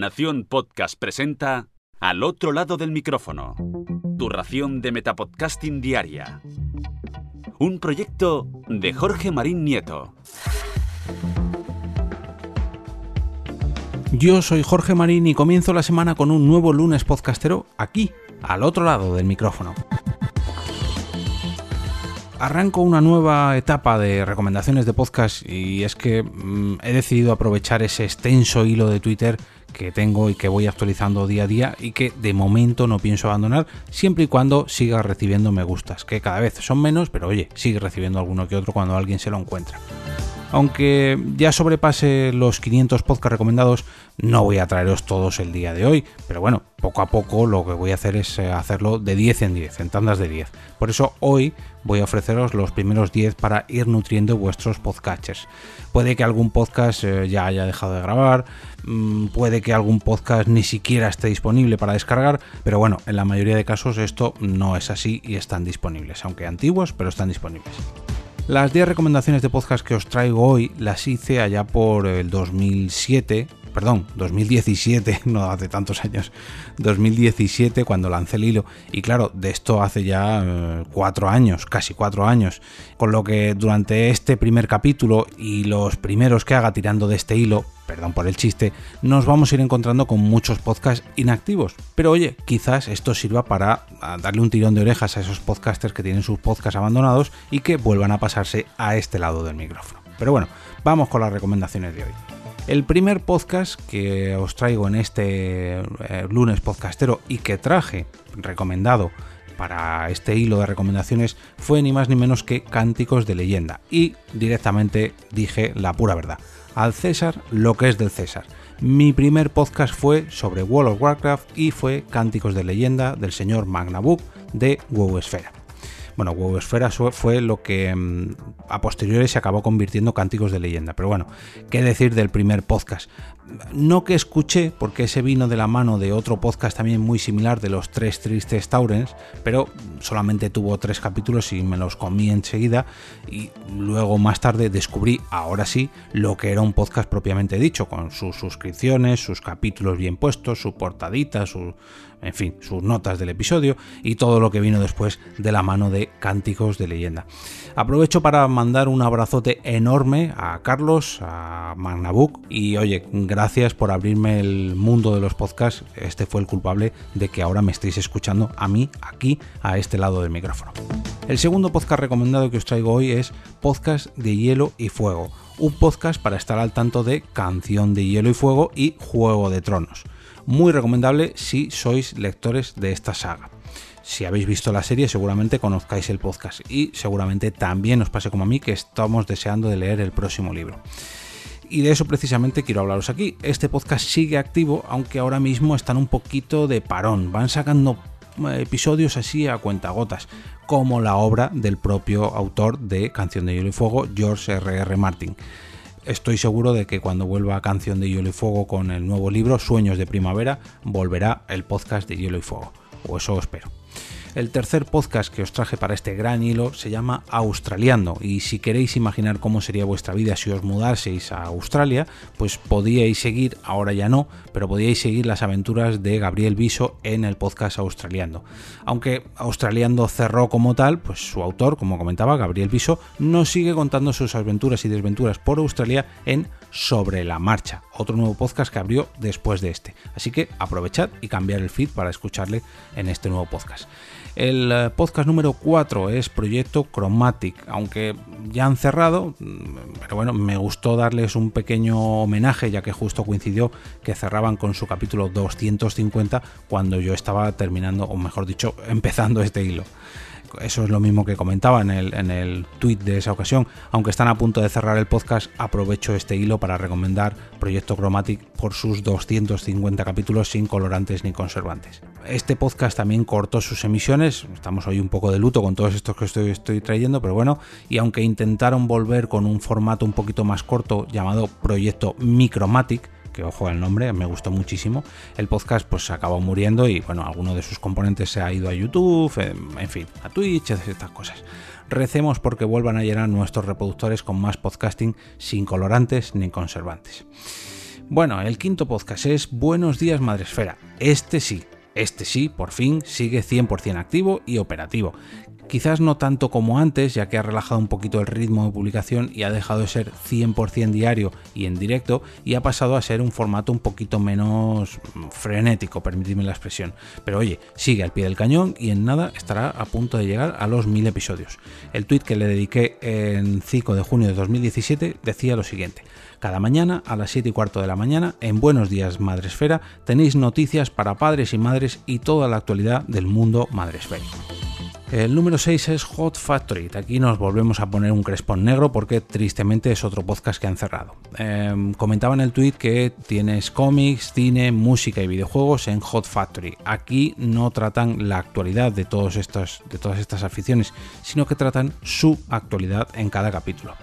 Nación Podcast presenta Al otro lado del micrófono. Tu ración de Metapodcasting Diaria. Un proyecto de Jorge Marín Nieto. Yo soy Jorge Marín y comienzo la semana con un nuevo lunes podcastero aquí, al otro lado del micrófono. Arranco una nueva etapa de recomendaciones de podcast y es que mm, he decidido aprovechar ese extenso hilo de Twitter que tengo y que voy actualizando día a día y que de momento no pienso abandonar siempre y cuando siga recibiendo me gustas, que cada vez son menos, pero oye, sigue recibiendo alguno que otro cuando alguien se lo encuentra. Aunque ya sobrepase los 500 podcasts recomendados, no voy a traeros todos el día de hoy, pero bueno, poco a poco lo que voy a hacer es eh, hacerlo de 10 en 10, en tandas de 10. Por eso hoy voy a ofreceros los primeros 10 para ir nutriendo vuestros podcatchers. Puede que algún podcast eh, ya haya dejado de grabar, mm, puede que algún podcast ni siquiera esté disponible para descargar, pero bueno, en la mayoría de casos esto no es así y están disponibles, aunque antiguos, pero están disponibles. Las 10 recomendaciones de podcast que os traigo hoy las hice allá por el 2007, perdón, 2017, no hace tantos años, 2017 cuando lancé el hilo. Y claro, de esto hace ya eh, cuatro años, casi cuatro años. Con lo que durante este primer capítulo y los primeros que haga tirando de este hilo, perdón por el chiste, nos vamos a ir encontrando con muchos podcasts inactivos. Pero oye, quizás esto sirva para darle un tirón de orejas a esos podcasters que tienen sus podcasts abandonados y que vuelvan a pasarse a este lado del micrófono. Pero bueno, vamos con las recomendaciones de hoy. El primer podcast que os traigo en este eh, lunes podcastero y que traje recomendado para este hilo de recomendaciones fue ni más ni menos que Cánticos de leyenda y directamente dije la pura verdad. Al César lo que es del César. Mi primer podcast fue sobre World of Warcraft y fue Cánticos de leyenda del señor Magnabook de WoW Esfera. Bueno, WoW Esfera fue lo que mm, a posteriori se acabó convirtiendo Cánticos de leyenda. Pero bueno, ¿qué decir del primer podcast? No que escuché, porque ese vino de la mano de otro podcast también muy similar de los tres tristes Taurens, pero solamente tuvo tres capítulos y me los comí enseguida. Y luego más tarde descubrí, ahora sí, lo que era un podcast propiamente dicho, con sus suscripciones, sus capítulos bien puestos, su portadita, su, en fin, sus notas del episodio y todo lo que vino después de la mano de Cánticos de leyenda. Aprovecho para mandar un abrazote enorme a Carlos, a Magnabook y oye, gracias por abrirme el mundo de los podcasts. Este fue el culpable de que ahora me estéis escuchando a mí aquí, a este lado del micrófono. El segundo podcast recomendado que os traigo hoy es Podcast de Hielo y Fuego, un podcast para estar al tanto de Canción de Hielo y Fuego y Juego de Tronos. Muy recomendable si sois lectores de esta saga. Si habéis visto la serie seguramente conozcáis el podcast y seguramente también os pase como a mí que estamos deseando de leer el próximo libro. Y de eso precisamente quiero hablaros aquí. Este podcast sigue activo, aunque ahora mismo están un poquito de parón. Van sacando eh, episodios así a cuentagotas, como la obra del propio autor de Canción de Hielo y Fuego, George R.R. R. Martin. Estoy seguro de que cuando vuelva Canción de Hielo y Fuego con el nuevo libro, Sueños de Primavera, volverá el podcast de Hielo y Fuego. O eso espero. El tercer podcast que os traje para este gran hilo se llama Australiando y si queréis imaginar cómo sería vuestra vida si os mudaseis a Australia, pues podíais seguir, ahora ya no, pero podíais seguir las aventuras de Gabriel Viso en el podcast Australiando. Aunque Australiando cerró como tal, pues su autor, como comentaba Gabriel Viso, nos sigue contando sus aventuras y desventuras por Australia en Sobre la Marcha, otro nuevo podcast que abrió después de este. Así que aprovechad y cambiar el feed para escucharle en este nuevo podcast. El eh, podcast número 4 es Proyecto Chromatic, aunque ya han cerrado, mm, pero bueno, me gustó darles un pequeño homenaje ya que justo coincidió que cerraban con su capítulo 250 cuando yo estaba terminando, o mejor dicho, empezando este hilo eso es lo mismo que comentaba en el, en el tweet de esa ocasión. Aunque están a punto de cerrar el podcast, aprovecho este hilo para recomendar Proyecto Chromatic por sus 250 capítulos sin colorantes ni conservantes. Este podcast también cortó sus emisiones, estamos hoy un poco de luto con todos estos que estoy, estoy trayendo, pero bueno, y aunque intentaron volver con un formato un poquito más corto llamado Proyecto Micromatic, que ojo el nombre, me gustó muchísimo. El podcast pues se acabó muriendo y bueno, alguno de sus componentes se ha ido a YouTube, en fin, a Twitch, estas cosas. Recemos porque vuelvan a llenar nuestros reproductores con más podcasting sin colorantes ni conservantes. Bueno, el quinto podcast es Buenos días Madresfera. Este sí, este sí, por fin, sigue 100% activo y operativo. Quizás no tanto como antes, ya que ha relajado un poquito el ritmo de publicación y ha dejado de ser 100% diario y en directo y ha pasado a ser un formato un poquito menos frenético, permitidme la expresión. Pero oye, sigue al pie del cañón y en nada estará a punto de llegar a los 1000 episodios. El tweet que le dediqué en 5 de junio de 2017 decía lo siguiente. Cada mañana a las 7 y cuarto de la mañana en Buenos Días Madresfera tenéis noticias para padres y madres y toda la actualidad del mundo madresférico. El número 6 es Hot Factory. Aquí nos volvemos a poner un crespón negro porque tristemente es otro podcast que han cerrado. Em, comentaba en el tweet que tienes cómics, cine, música y videojuegos en Hot Factory. Aquí no tratan la actualidad de, todos estos, de todas estas aficiones, sino que tratan su actualidad en cada capítulo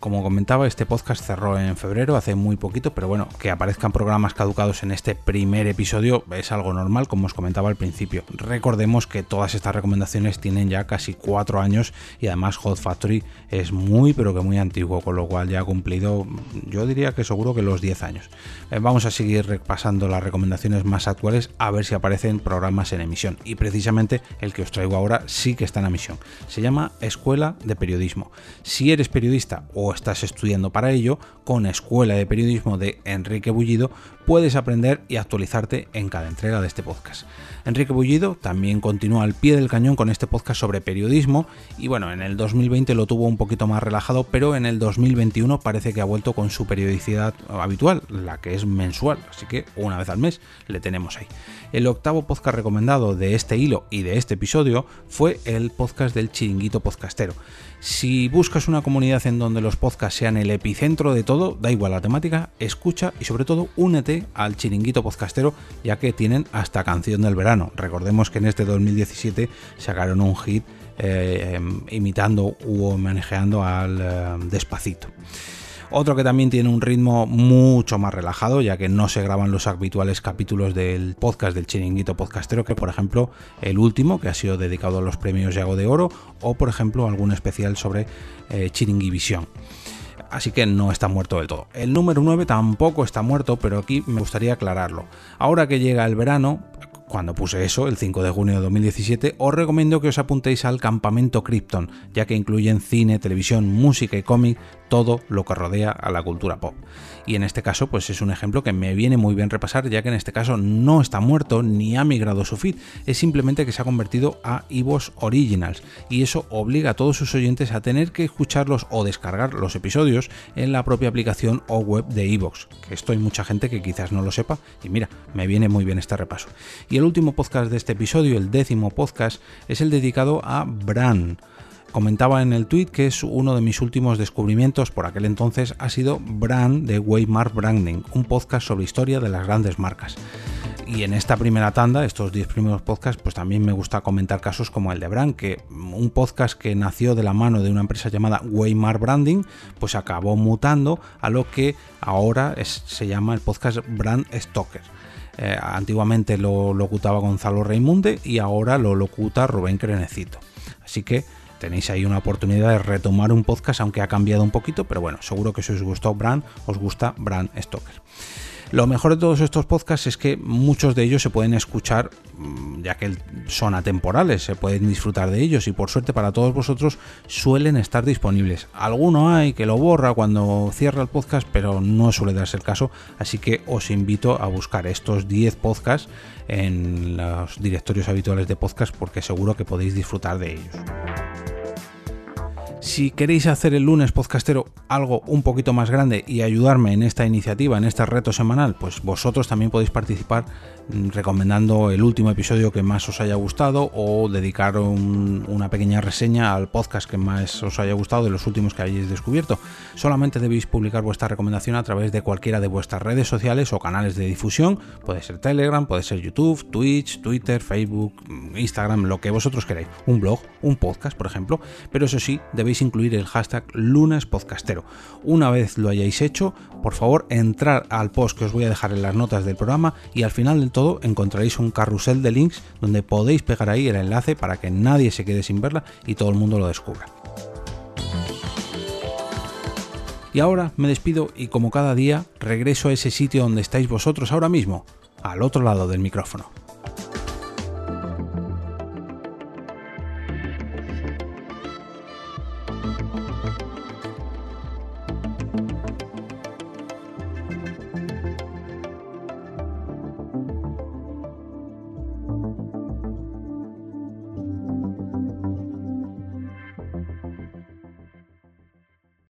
como comentaba, este podcast cerró en febrero, hace muy poquito, pero bueno, que aparezcan programas caducados en este primer episodio es algo normal, como os comentaba al principio. Recordemos que todas estas recomendaciones tienen ya casi cuatro años y además Hot Factory es muy, pero que muy antiguo, con lo cual ya ha cumplido, yo diría que seguro que los 10 años. Eh, vamos a seguir repasando las recomendaciones más actuales a ver si aparecen programas en emisión. Y precisamente el que os traigo ahora sí que está en emisión. Se llama Escuela de Periodismo. Si eres periodista o estás estudiando para ello, con Escuela de Periodismo de Enrique Bullido puedes aprender y actualizarte en cada entrega de este podcast. Enrique Bullido también continúa al pie del cañón con este podcast sobre periodismo y bueno, en el 2020 lo tuvo un poquito más relajado, pero en el 2021 parece que ha vuelto con su periodicidad habitual, la que es mensual, así que una vez al mes le tenemos ahí. El octavo podcast recomendado de este hilo y de este episodio fue el podcast del chiringuito podcastero. Si buscas una comunidad en donde los podcasts sean el epicentro de todo, da igual la temática, escucha y sobre todo únete al chiringuito podcastero ya que tienen hasta canción del verano. Recordemos que en este 2017 sacaron un hit eh, em, imitando u homenajeando al eh, despacito. Otro que también tiene un ritmo mucho más relajado, ya que no se graban los habituales capítulos del podcast del chiringuito podcastero, que por ejemplo el último, que ha sido dedicado a los premios Yago de Oro, o por ejemplo algún especial sobre eh, Chiringuivisión así que no está muerto del todo. El número 9 tampoco está muerto, pero aquí me gustaría aclararlo. Ahora que llega el verano, cuando puse eso, el 5 de junio de 2017, os recomiendo que os apuntéis al campamento Krypton, ya que incluyen cine, televisión, música y cómic, todo lo que rodea a la cultura pop. Y en este caso, pues es un ejemplo que me viene muy bien repasar, ya que en este caso no está muerto ni ha migrado su feed, es simplemente que se ha convertido a Ivos Originals, y eso obliga a todos sus oyentes a tener que escucharlos o descargar los episodios en la propia aplicación o web de Evox, que esto hay mucha gente que quizás no lo sepa, y mira, me viene muy bien este repaso. Y el último podcast de este episodio, el décimo podcast, es el dedicado a Bran Comentaba en el tweet que es uno de mis últimos descubrimientos por aquel entonces ha sido Brand de Waymark Branding, un podcast sobre historia de las grandes marcas. Y en esta primera tanda, estos 10 primeros podcasts, pues también me gusta comentar casos como el de Brand, que un podcast que nació de la mano de una empresa llamada Waymark Branding, pues acabó mutando a lo que ahora se llama el podcast Brand Stoker. Eh, antiguamente lo locutaba Gonzalo Reimunde y ahora lo locuta Rubén Crenecito. Así que tenéis ahí una oportunidad de retomar un podcast, aunque ha cambiado un poquito, pero bueno, seguro que si os gustó Brand, os gusta Brand Stoker. Lo mejor de todos estos podcasts es que muchos de ellos se pueden escuchar, mm, ya que son atemporales, se pueden disfrutar de ellos y por suerte para todos vosotros suelen estar disponibles. Alguno hay que lo borra cuando cierra el podcast, pero no suele darse el caso, así que os invito a buscar estos 10 podcasts en los directorios habituales de podcast porque seguro que podéis disfrutar de ellos. Si queréis hacer el lunes podcastero algo un poquito más grande y ayudarme en esta iniciativa, en este reto semanal, pues vosotros también podéis participar mm, recomendando el último episodio que más os haya gustado o dedicar una pequeña reseña al podcast que más os haya gustado de los últimos que hayáis descubierto. Solamente debéis publicar vuestra recomendación a través de cualquiera de vuestras redes sociales o canales de difusión. Puede ser Telegram, puede ser YouTube, Twitch, Twitter, Facebook, Instagram, lo que vosotros queráis. Un blog, un podcast, por ejemplo. Pero eso sí, debéis incluir el hashtag lunespodcastero. Una vez lo hayáis hecho, por favor entrar al post que os voy a dejar en las notas del programa y al final del todo encontraréis un carrusel de links donde podéis pegar ahí el enlace para que nadie se quede sin verla y todo el mundo lo descubra. Y ahora me despido y como cada día regreso a ese sitio donde estáis vosotros ahora mismo, al otro lado del micrófono.